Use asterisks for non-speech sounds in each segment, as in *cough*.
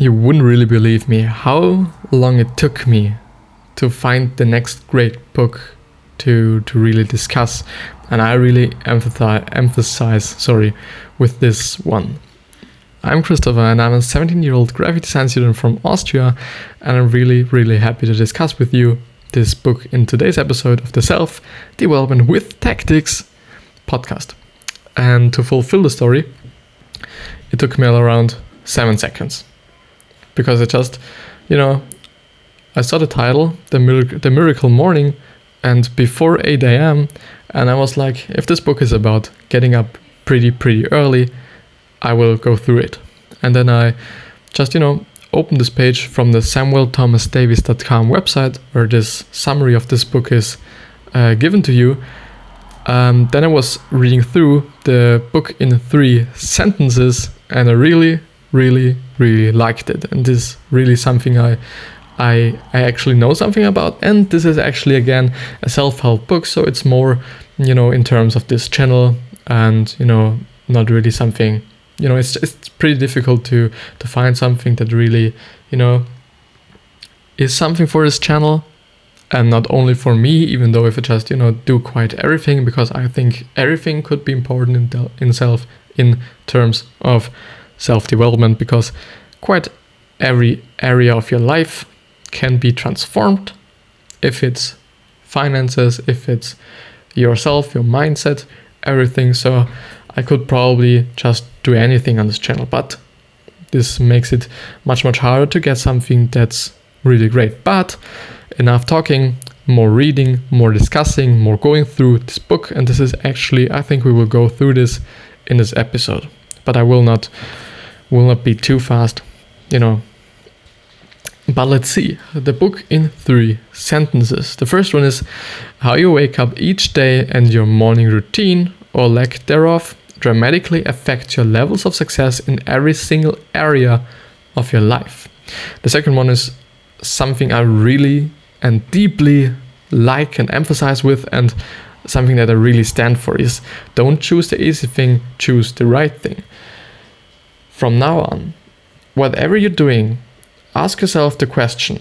you wouldn't really believe me how long it took me to find the next great book to to really discuss and I really emphasize emphasize sorry with this one. I'm Christopher and I'm a 17 year old graphic design student from Austria and I'm really really happy to discuss with you this book in today's episode of the Self Development with Tactics podcast. And to fulfill the story, it took me around seven seconds because I just, you know, I saw the title, the, Mir- the Miracle Morning, and before 8 a.m., and I was like, if this book is about getting up pretty, pretty early, I will go through it. And then I just, you know, opened this page from the samuelthomasdavies.com website where this summary of this book is uh, given to you. Um, then I was reading through the book in three sentences, and I really, really, really liked it. And this is really something I, I, I actually know something about. And this is actually again a self-help book, so it's more, you know, in terms of this channel, and you know, not really something. You know, it's it's pretty difficult to to find something that really, you know, is something for this channel and not only for me even though if i just you know do quite everything because i think everything could be important in, in self in terms of self-development because quite every area of your life can be transformed if it's finances if it's yourself your mindset everything so i could probably just do anything on this channel but this makes it much much harder to get something that's really great but enough talking, more reading, more discussing, more going through this book. And this is actually, I think we will go through this in this episode. But I will not will not be too fast, you know. But let's see. The book in three sentences. The first one is how you wake up each day and your morning routine or lack thereof dramatically affects your levels of success in every single area of your life. The second one is something I really and deeply like and emphasize with and something that I really stand for is don't choose the easy thing, choose the right thing. From now on, whatever you're doing, ask yourself the question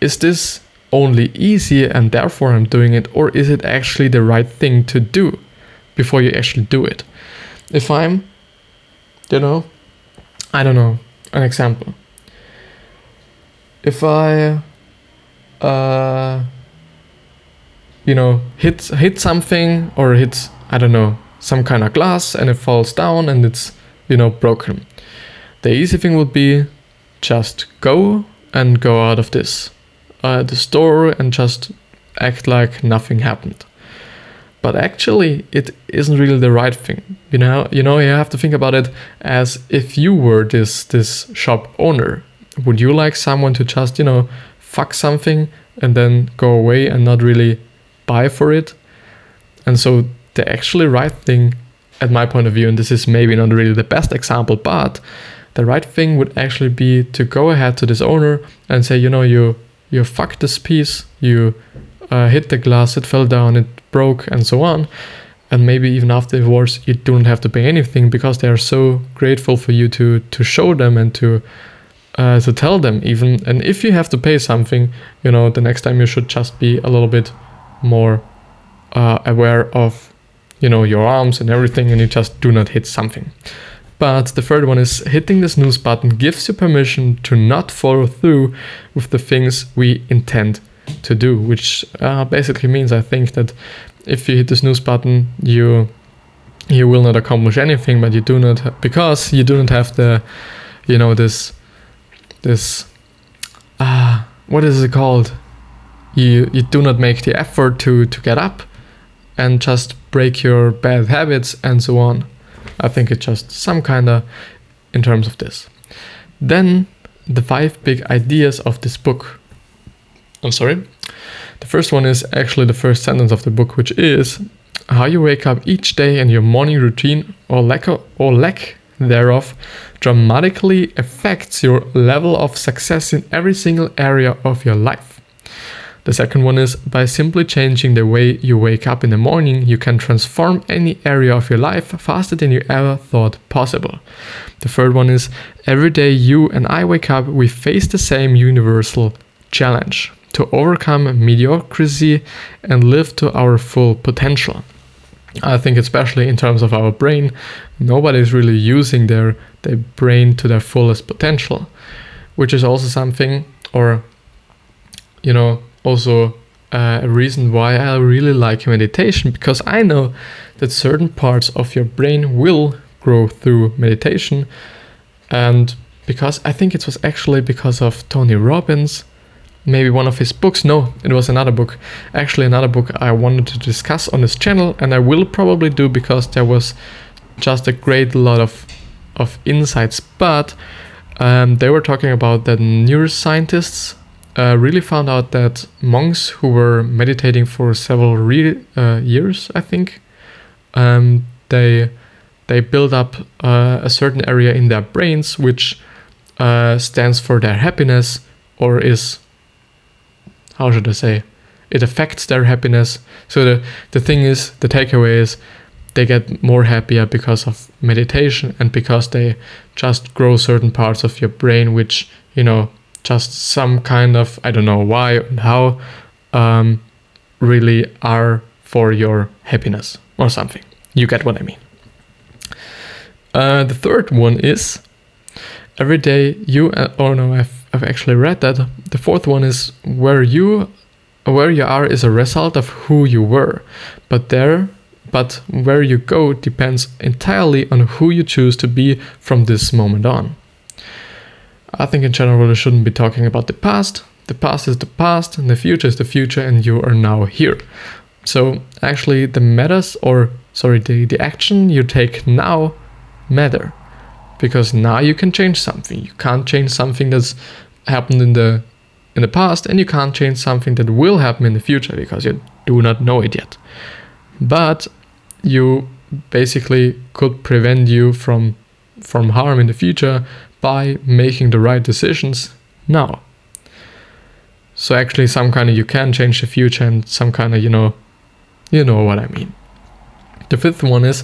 is this only easy and therefore I'm doing it, or is it actually the right thing to do before you actually do it? If I'm, you know, I don't know, an example. If I uh, you know, hit hit something or hit I don't know some kind of glass and it falls down and it's you know broken. The easy thing would be just go and go out of this uh, the store and just act like nothing happened. But actually, it isn't really the right thing. You know, you know, you have to think about it as if you were this this shop owner. Would you like someone to just you know fuck something and then go away and not really buy for it. And so the actually right thing, at my point of view, and this is maybe not really the best example, but the right thing would actually be to go ahead to this owner and say, you know, you you fucked this piece, you uh, hit the glass, it fell down, it broke, and so on. And maybe even after the divorce, you don't have to pay anything because they are so grateful for you to to show them and to uh, to tell them even and if you have to pay something you know the next time you should just be a little bit more uh, aware of you know your arms and everything and you just do not hit something. But the third one is hitting the snooze button gives you permission to not follow through with the things we intend to do which uh, basically means i think that if you hit the snooze button you you will not accomplish anything but you do not because you do not have the you know this this uh, what is it called? You you do not make the effort to to get up and just break your bad habits and so on. I think it's just some kind of in terms of this. Then the five big ideas of this book. I'm sorry. The first one is actually the first sentence of the book which is how you wake up each day and your morning routine or lack of, or lack thereof dramatically affects your level of success in every single area of your life. The second one is by simply changing the way you wake up in the morning, you can transform any area of your life faster than you ever thought possible. The third one is every day you and I wake up, we face the same universal challenge to overcome mediocrity and live to our full potential. I think especially in terms of our brain, nobody is really using their, their brain to their fullest potential, which is also something or you know also uh, a reason why I really like meditation because I know that certain parts of your brain will grow through meditation. And because I think it was actually because of Tony Robbins, maybe one of his books. No, it was another book. Actually, another book I wanted to discuss on this channel, and I will probably do because there was just a great lot of of insights. But um, they were talking about that neuroscientists uh, really found out that monks who were meditating for several re- uh, years, I think, um, they they build up uh, a certain area in their brains which uh, stands for their happiness or is how should I say it affects their happiness. So the the thing is, the takeaway is they get more happier because of meditation and because they just grow certain parts of your brain which you know just some kind of I don't know why and how um, really are for your happiness or something. You get what I mean. Uh, the third one is every day you. Uh, oh no, I've I've actually read that. The fourth one is where you where you are is a result of who you were, but there but where you go depends entirely on who you choose to be from this moment on. I think in general we shouldn't be talking about the past. The past is the past and the future is the future and you are now here. So actually the matters or sorry the, the action you take now matter because now you can change something. You can't change something that's happened in the in the past and you can't change something that will happen in the future because you do not know it yet. But you basically could prevent you from from harm in the future by making the right decisions now. So actually some kind of you can change the future and some kind of you know you know what I mean. The fifth one is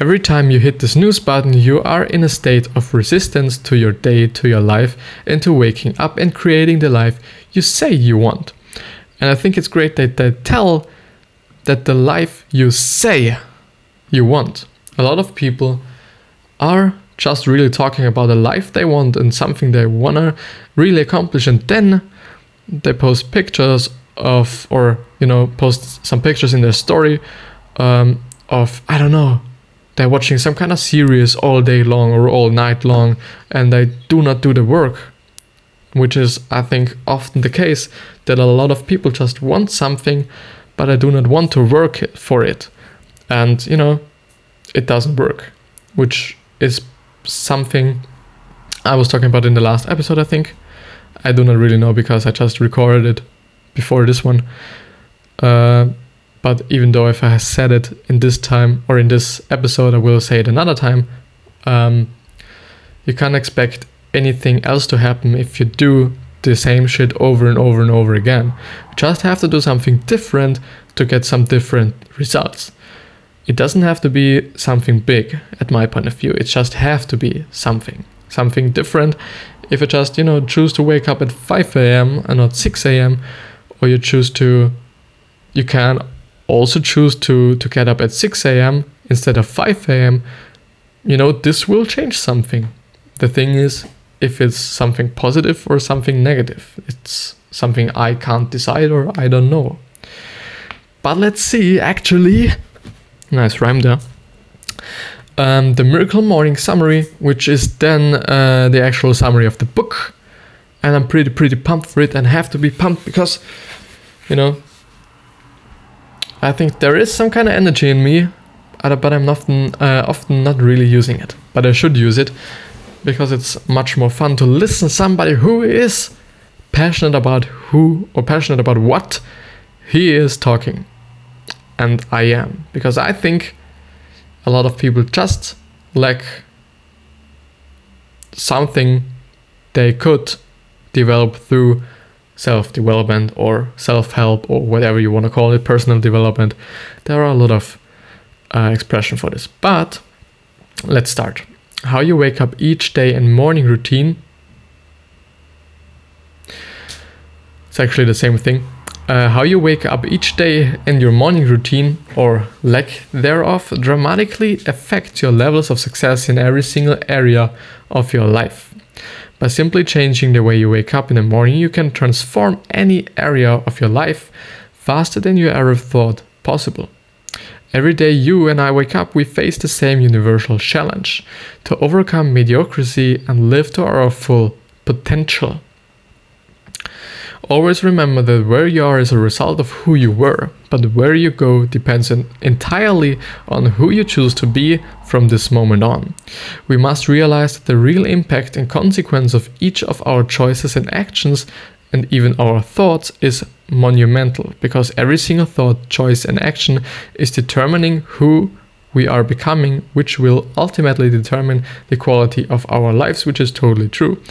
every time you hit the snooze button, you are in a state of resistance to your day, to your life, and to waking up and creating the life you say you want. And I think it's great that they tell that the life you say you want. A lot of people are just really talking about a life they want and something they want to really accomplish. And then they post pictures of or you know post some pictures in their story um, of i don't know they're watching some kind of series all day long or all night long and they do not do the work which is i think often the case that a lot of people just want something but i do not want to work for it. And you know it doesn't work which is something I was talking about in the last episode, I think. I do not really know because I just recorded it before this one. Uh, but even though if I said it in this time or in this episode, I will say it another time. Um, you can't expect anything else to happen if you do the same shit over and over and over again. You just have to do something different to get some different results it doesn't have to be something big at my point of view. It just have to be something something different. If you just you know choose to wake up at 5 a.m and not 6 a.m or you choose to you can also choose to to get up at 6 a.m instead of 5 a.m you know this will change something. The thing is if it's something positive or something negative. It's something i can't decide or i don't know. But let's see actually Nice rhyme there. Um, the Miracle Morning Summary, which is then uh, the actual summary of the book. And I'm pretty, pretty pumped for it and have to be pumped because, you know, I think there is some kind of energy in me, uh, but I'm often, uh, often not really using it. But I should use it because it's much more fun to listen to somebody who is passionate about who or passionate about what he is talking and I am. Because I think a lot of people just lack something they could develop through self development or self help or whatever you want to call it, personal development. There are a lot of uh, expression for this. But let's start. How you wake up each day and morning routine. It's actually the same thing. Uh, how you wake up each day and your morning routine or lack thereof dramatically affects your levels of success in every single area of your life. By simply changing the way you wake up in the morning, you can transform any area of your life faster than you ever thought possible. Every day you and I wake up, we face the same universal challenge to overcome mediocrity and live to our full potential. Always remember that where you are is a result of who you were, but where you go depends entirely on who you choose to be from this moment on. We must realize that the real impact and consequence of each of our choices and actions and even our thoughts is monumental because every single thought, choice, and action is determining who we are becoming, which will ultimately determine the quality of our lives, which is totally true.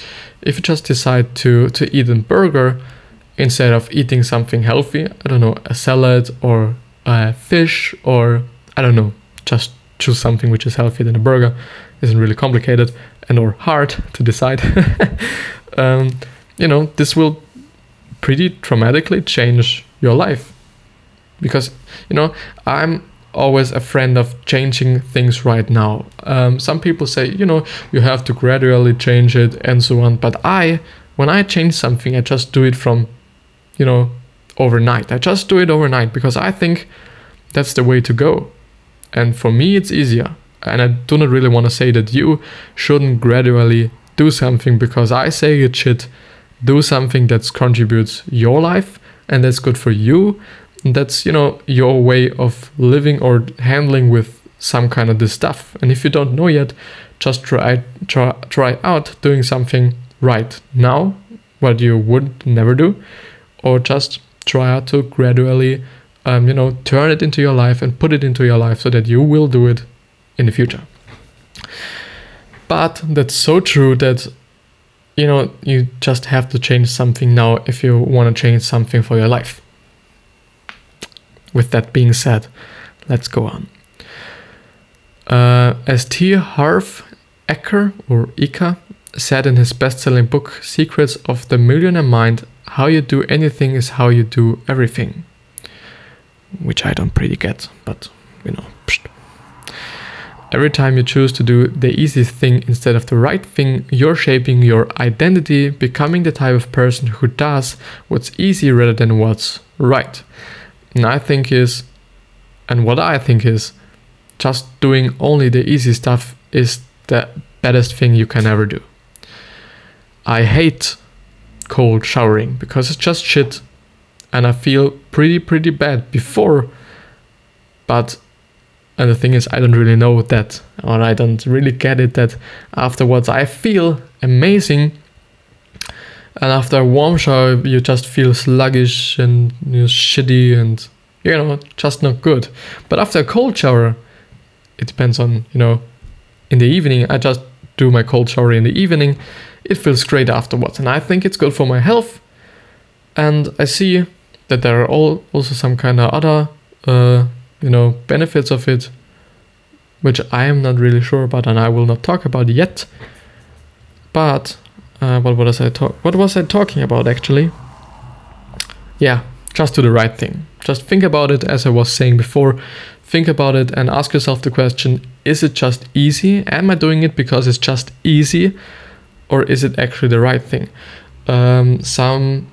If you just decide to, to eat a burger, instead of eating something healthy, I don't know, a salad or a fish or I don't know, just choose something which is healthier than a burger. Isn't really complicated and or hard to decide. *laughs* um, you know, this will pretty dramatically change your life because you know I'm always a friend of changing things right now. Um, some people say you know you have to gradually change it and so on, but I when I change something, I just do it from you know, overnight. I just do it overnight because I think that's the way to go. And for me, it's easier. And I do not really want to say that you shouldn't gradually do something because I say it should do something that contributes your life and that's good for you. And that's, you know, your way of living or handling with some kind of this stuff. And if you don't know yet, just try try try out doing something right now, what you would never do or just try to gradually um, you know turn it into your life and put it into your life so that you will do it in the future. But that's so true that you know you just have to change something now if you want to change something for your life. With that being said let's go on. Uh, as T. Harv Eker or Ika said in his best-selling book Secrets of the Millionaire Mind, how you do anything is how you do everything. Which I don't pretty get, but you know. Psht. Every time you choose to do the easiest thing instead of the right thing, you're shaping your identity, becoming the type of person who does what's easy rather than what's right. And I think is, and what I think is, just doing only the easy stuff is the baddest thing you can ever do. I hate cold showering because it's just shit and I feel pretty pretty bad before. But and the thing is I don't really know that or I don't really get it that afterwards I feel amazing. And after a warm shower you just feel sluggish and you know, shitty and you know just not good. But after a cold shower it depends on you know in the evening I just do my cold shower in the evening it feels great afterwards. And I think it's good for my health. And I see that there are all also some kind of other, uh, you know, benefits of it, which I am not really sure about, and I will not talk about yet. But uh, what was I talk? What was I talking about actually? Yeah, just do the right thing. Just think about it, as I was saying before. Think about it and ask yourself the question: Is it just easy? Am I doing it because it's just easy? Or is it actually the right thing? Um, some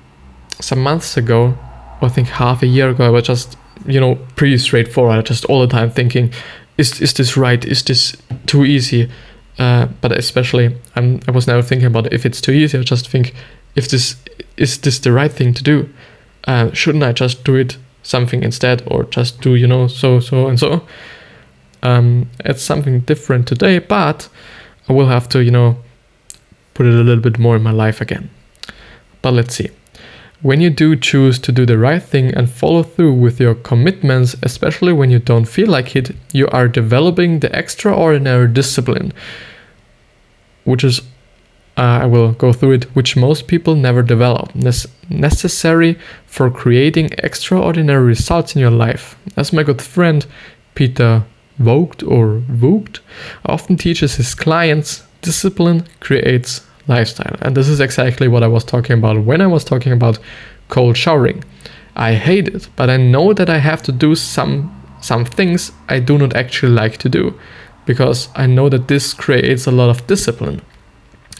some months ago, I think half a year ago, I was just you know pretty straightforward, just all the time thinking, is is this right? Is this too easy? Uh, but especially, I'm, I was never thinking about if it's too easy. I just think, if this is this the right thing to do? Uh, shouldn't I just do it something instead, or just do you know so so and so? Um, it's something different today, but I will have to you know put it a little bit more in my life again. But let's see. When you do choose to do the right thing and follow through with your commitments, especially when you don't feel like it, you are developing the extraordinary discipline, which is uh, I will go through it, which most people never develop, necessary for creating extraordinary results in your life. As my good friend Peter Voogd or Voogd often teaches his clients, discipline creates lifestyle. And this is exactly what I was talking about when I was talking about cold showering. I hate it, but I know that I have to do some some things I do not actually like to do because I know that this creates a lot of discipline.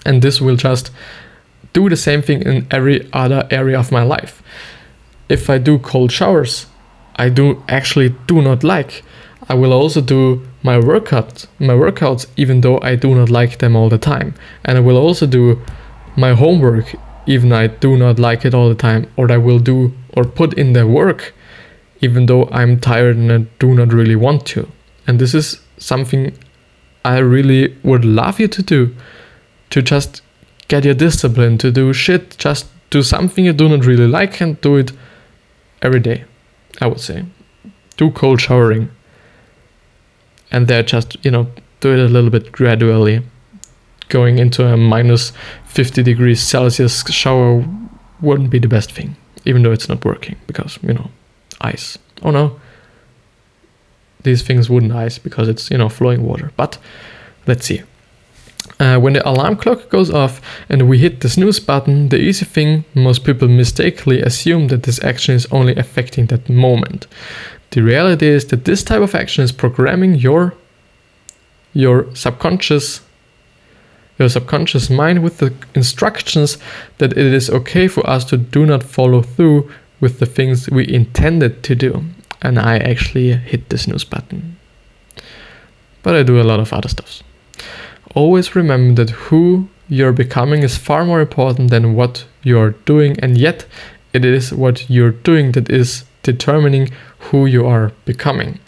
And this will just do the same thing in every other area of my life. If I do cold showers, I do actually do not like. I will also do my workout, my workouts, even though I do not like them all the time. And I will also do my homework, even I do not like it all the time. Or I will do or put in the work, even though I'm tired and I do not really want to. And this is something I really would love you to do, to just get your discipline to do shit, just do something you do not really like and do it every day. I would say, do cold showering and they're just you know do it a little bit gradually. Going into a minus 50 degrees celsius shower wouldn't be the best thing even though it's not working because you know ice. Oh no. These things wouldn't ice because it's you know flowing water but let's see. Uh, when the alarm clock goes off and we hit the snooze button, the easy thing, most people mistakenly assume that this action is only affecting that moment. The reality is that this type of action is programming your your subconscious your subconscious mind with the instructions that it is okay for us to do not follow through with the things we intended to do. And I actually hit the snooze button. But I do a lot of other stuff. Always remember that who you're becoming is far more important than what you're doing, and yet it is what you're doing that is determining who you are becoming.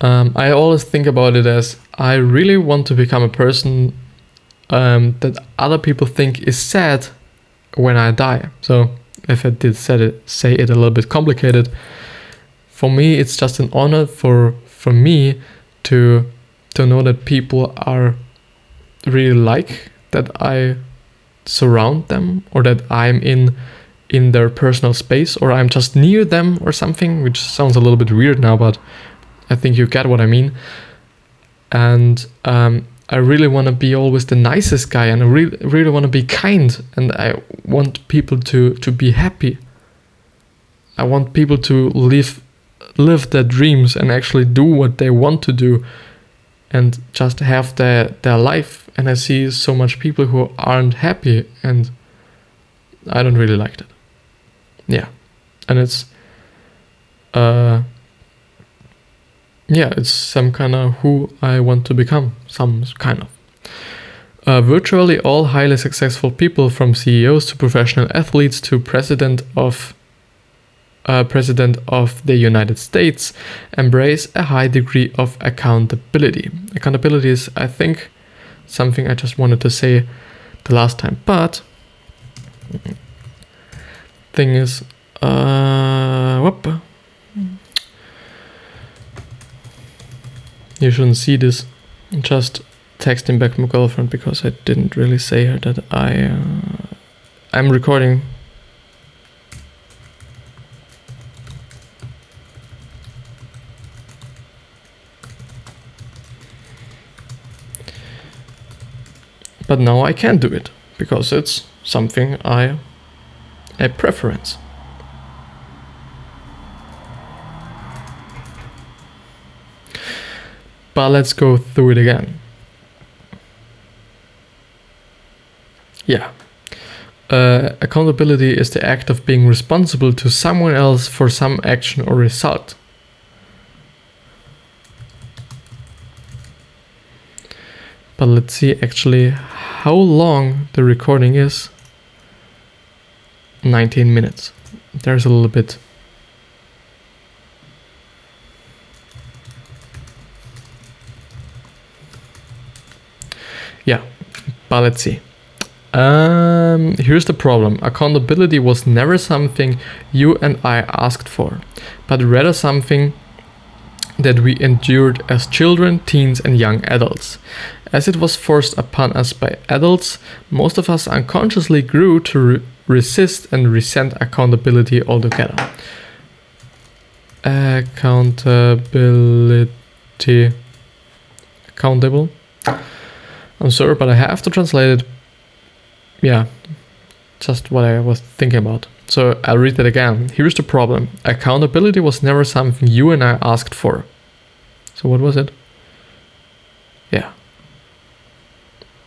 Um, I always think about it as I really want to become a person um, that other people think is sad when I die. So if I did it, say it a little bit complicated, for me it's just an honor for for me to to know that people are really like that I surround them or that I'm in in their personal space or I'm just near them or something, which sounds a little bit weird now, but I think you get what I mean. And um, I really want to be always the nicest guy and I really, really want to be kind and I want people to, to be happy. I want people to live live their dreams and actually do what they want to do and just have their, their life. And I see so much people who aren't happy and I don't really like that yeah. And it's uh yeah it's some kind of who i want to become some kind of. Uh, virtually all highly successful people from ceos to professional athletes to president of uh, president of the united states embrace a high degree of accountability. Accountability is i think something i just wanted to say the last time but thing is, uh, whoop. You shouldn't see this. Just texting back my girlfriend because I didn't really say her that I uh, I'm recording. But now I can't do it because it's something I a preference. But let's go through it again. Yeah. Uh, accountability is the act of being responsible to someone else for some action or result. But let's see actually how long the recording is. 19 minutes. There's a little bit. Yeah, but let's see. Um, here's the problem. Accountability was never something you and I asked for, but rather something that we endured as children, teens, and young adults. As it was forced upon us by adults, most of us unconsciously grew to resist and resent accountability altogether. Accountability. Accountable. I'm sorry, but I have to translate it. Yeah, just what I was thinking about. So I'll read that again. Here's the problem accountability was never something you and I asked for. So, what was it? Yeah.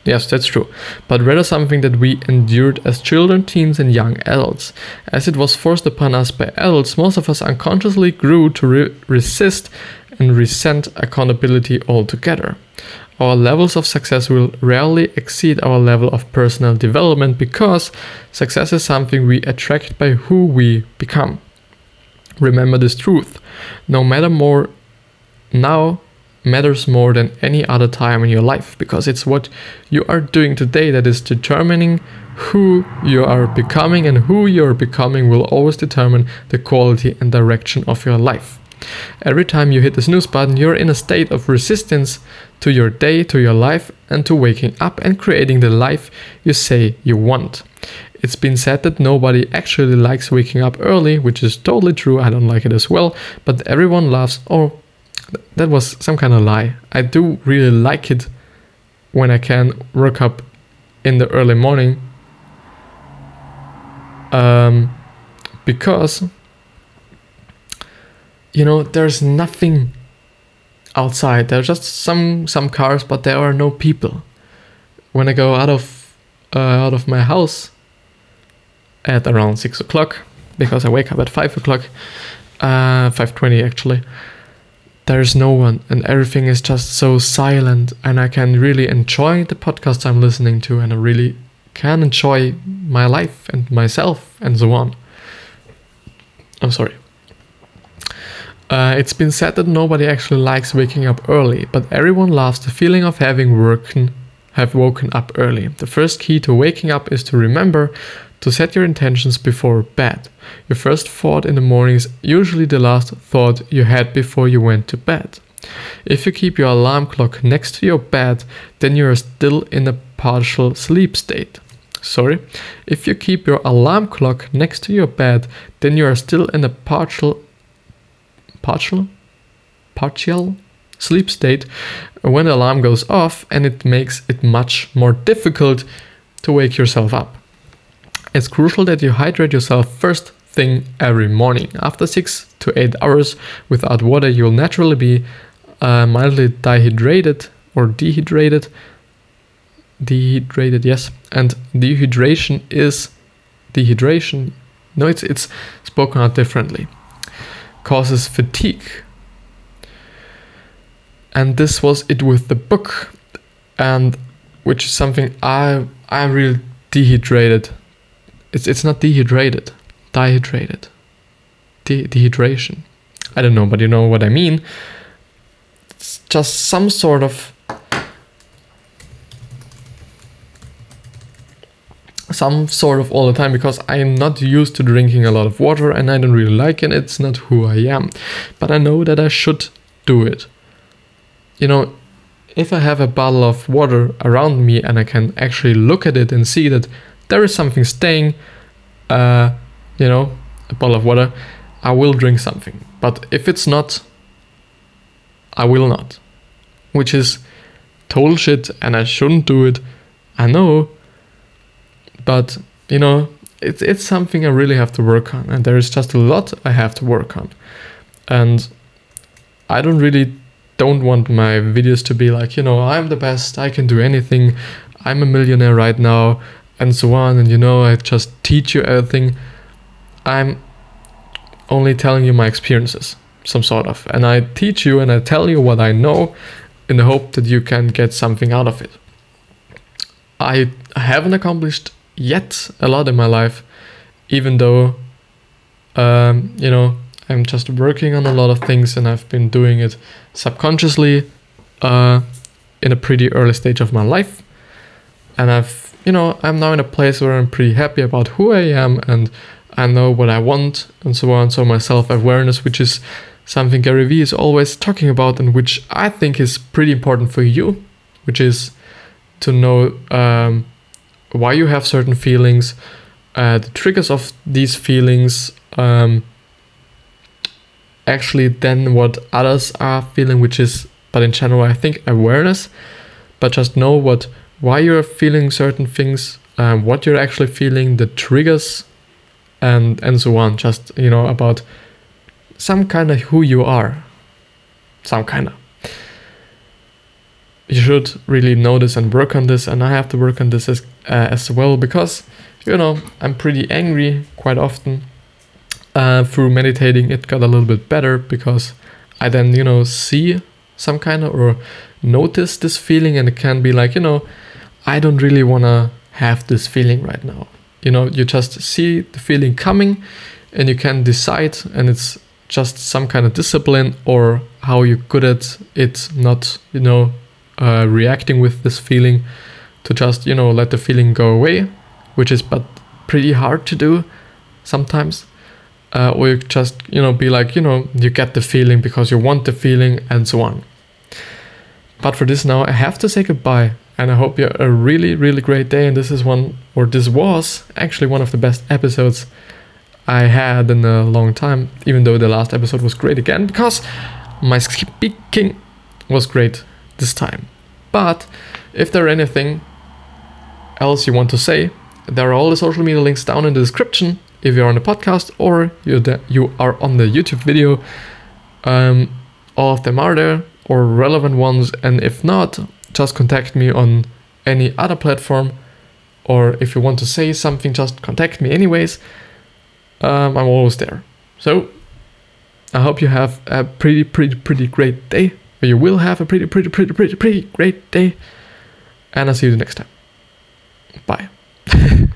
Yes, that's true. But rather something that we endured as children, teens, and young adults. As it was forced upon us by adults, most of us unconsciously grew to re- resist and resent accountability altogether. Our levels of success will rarely exceed our level of personal development because success is something we attract by who we become. Remember this truth. No matter more now matters more than any other time in your life because it's what you are doing today that is determining who you are becoming, and who you are becoming will always determine the quality and direction of your life. Every time you hit the snooze button, you're in a state of resistance to your day, to your life, and to waking up and creating the life you say you want. It's been said that nobody actually likes waking up early, which is totally true. I don't like it as well, but everyone loves, or that was some kind of lie. I do really like it when I can work up in the early morning um, because you know there's nothing outside there's just some some cars but there are no people when i go out of uh, out of my house at around six o'clock because i wake up at five o'clock uh 5.20 actually there's no one and everything is just so silent and i can really enjoy the podcast i'm listening to and i really can enjoy my life and myself and so on. I'm sorry. Uh, it's been said that nobody actually likes waking up early, but everyone loves the feeling of having woken, have woken up early. The first key to waking up is to remember to set your intentions before bed. Your first thought in the morning is usually the last thought you had before you went to bed. If you keep your alarm clock next to your bed, then you are still in a partial sleep state. Sorry, if you keep your alarm clock next to your bed, then you are still in a partial partial partial sleep state when the alarm goes off and it makes it much more difficult to wake yourself up. It's crucial that you hydrate yourself first thing every morning. After 6 to 8 hours without water, you'll naturally be uh, mildly dehydrated or dehydrated. Dehydrated, yes. And dehydration is dehydration. No, it's it's spoken out differently causes fatigue. And this was it with the book, and which is something I i'm really dehydrated. It's it's not dehydrated, dehydrated, De- dehydration. I don't know, but you know what I mean. It's just some sort of some sort of all the time because I'm not used to drinking a lot of water and I don't really like it. It's not who I am. But I know that I should do it. You know, if I have a bottle of water around me and I can actually look at it and see that there is something staying, uh, you know, a bottle of water, I will drink something. But if it's not, I will not. Which is total shit and I shouldn't do it. I know, but you know it's it's something I really have to work on, and there is just a lot I have to work on, and I don't really don't want my videos to be like you know I'm the best, I can do anything, I'm a millionaire right now, and so on, and you know I just teach you everything. I'm only telling you my experiences, some sort of, and I teach you and I tell you what I know, in the hope that you can get something out of it. I haven't accomplished yet a lot in my life, even though, um, you know, I'm just working on a lot of things and I've been doing it subconsciously uh, in a pretty early stage of my life. And I've, you know, I'm now in a place where I'm pretty happy about who I am and I know what I want and so on. So my self awareness, which is something Gary Vee is always talking about and which I think is pretty important for you which is to know um, why you have certain feelings, uh, the triggers of these feelings, um, actually then what others are feeling, which is, but in general, I think awareness, but just know what why you're feeling certain things, um, what you're actually feeling, the triggers, and and so on. Just you know about some kind of who you are, some kind of. You should really know this and work on this, and I have to work on this as, uh, as well because you know I'm pretty angry quite often. Uh, through meditating, it got a little bit better because I then you know see some kind of or notice this feeling, and it can be like you know I don't really wanna have this feeling right now. You know, you just see the feeling coming, and you can decide, and it's just some kind of discipline or how you're good at it not you know uh, reacting with this feeling to just you know let the feeling go away which is but pretty hard to do sometimes uh, or you just you know be like you know you get the feeling because you want the feeling and so on. But for this now i have to say goodbye and i hope you have a really really great day. And this is one or this was actually one of the best episodes I had in a long time, even though the last episode was great again, because my speaking was great this time. But if there anything else you want to say, there are all the social media links down in the description if you're on the podcast or you you are on the YouTube video. Um, all of them are there or relevant ones, and if not, just contact me on any other platform. Or if you want to say something, just contact me anyways um, I'm always there. So I hope you have a pretty, pretty, pretty great day. Or you will have a pretty, pretty, pretty, pretty, pretty great day. And I'll see you next time. Bye. *laughs*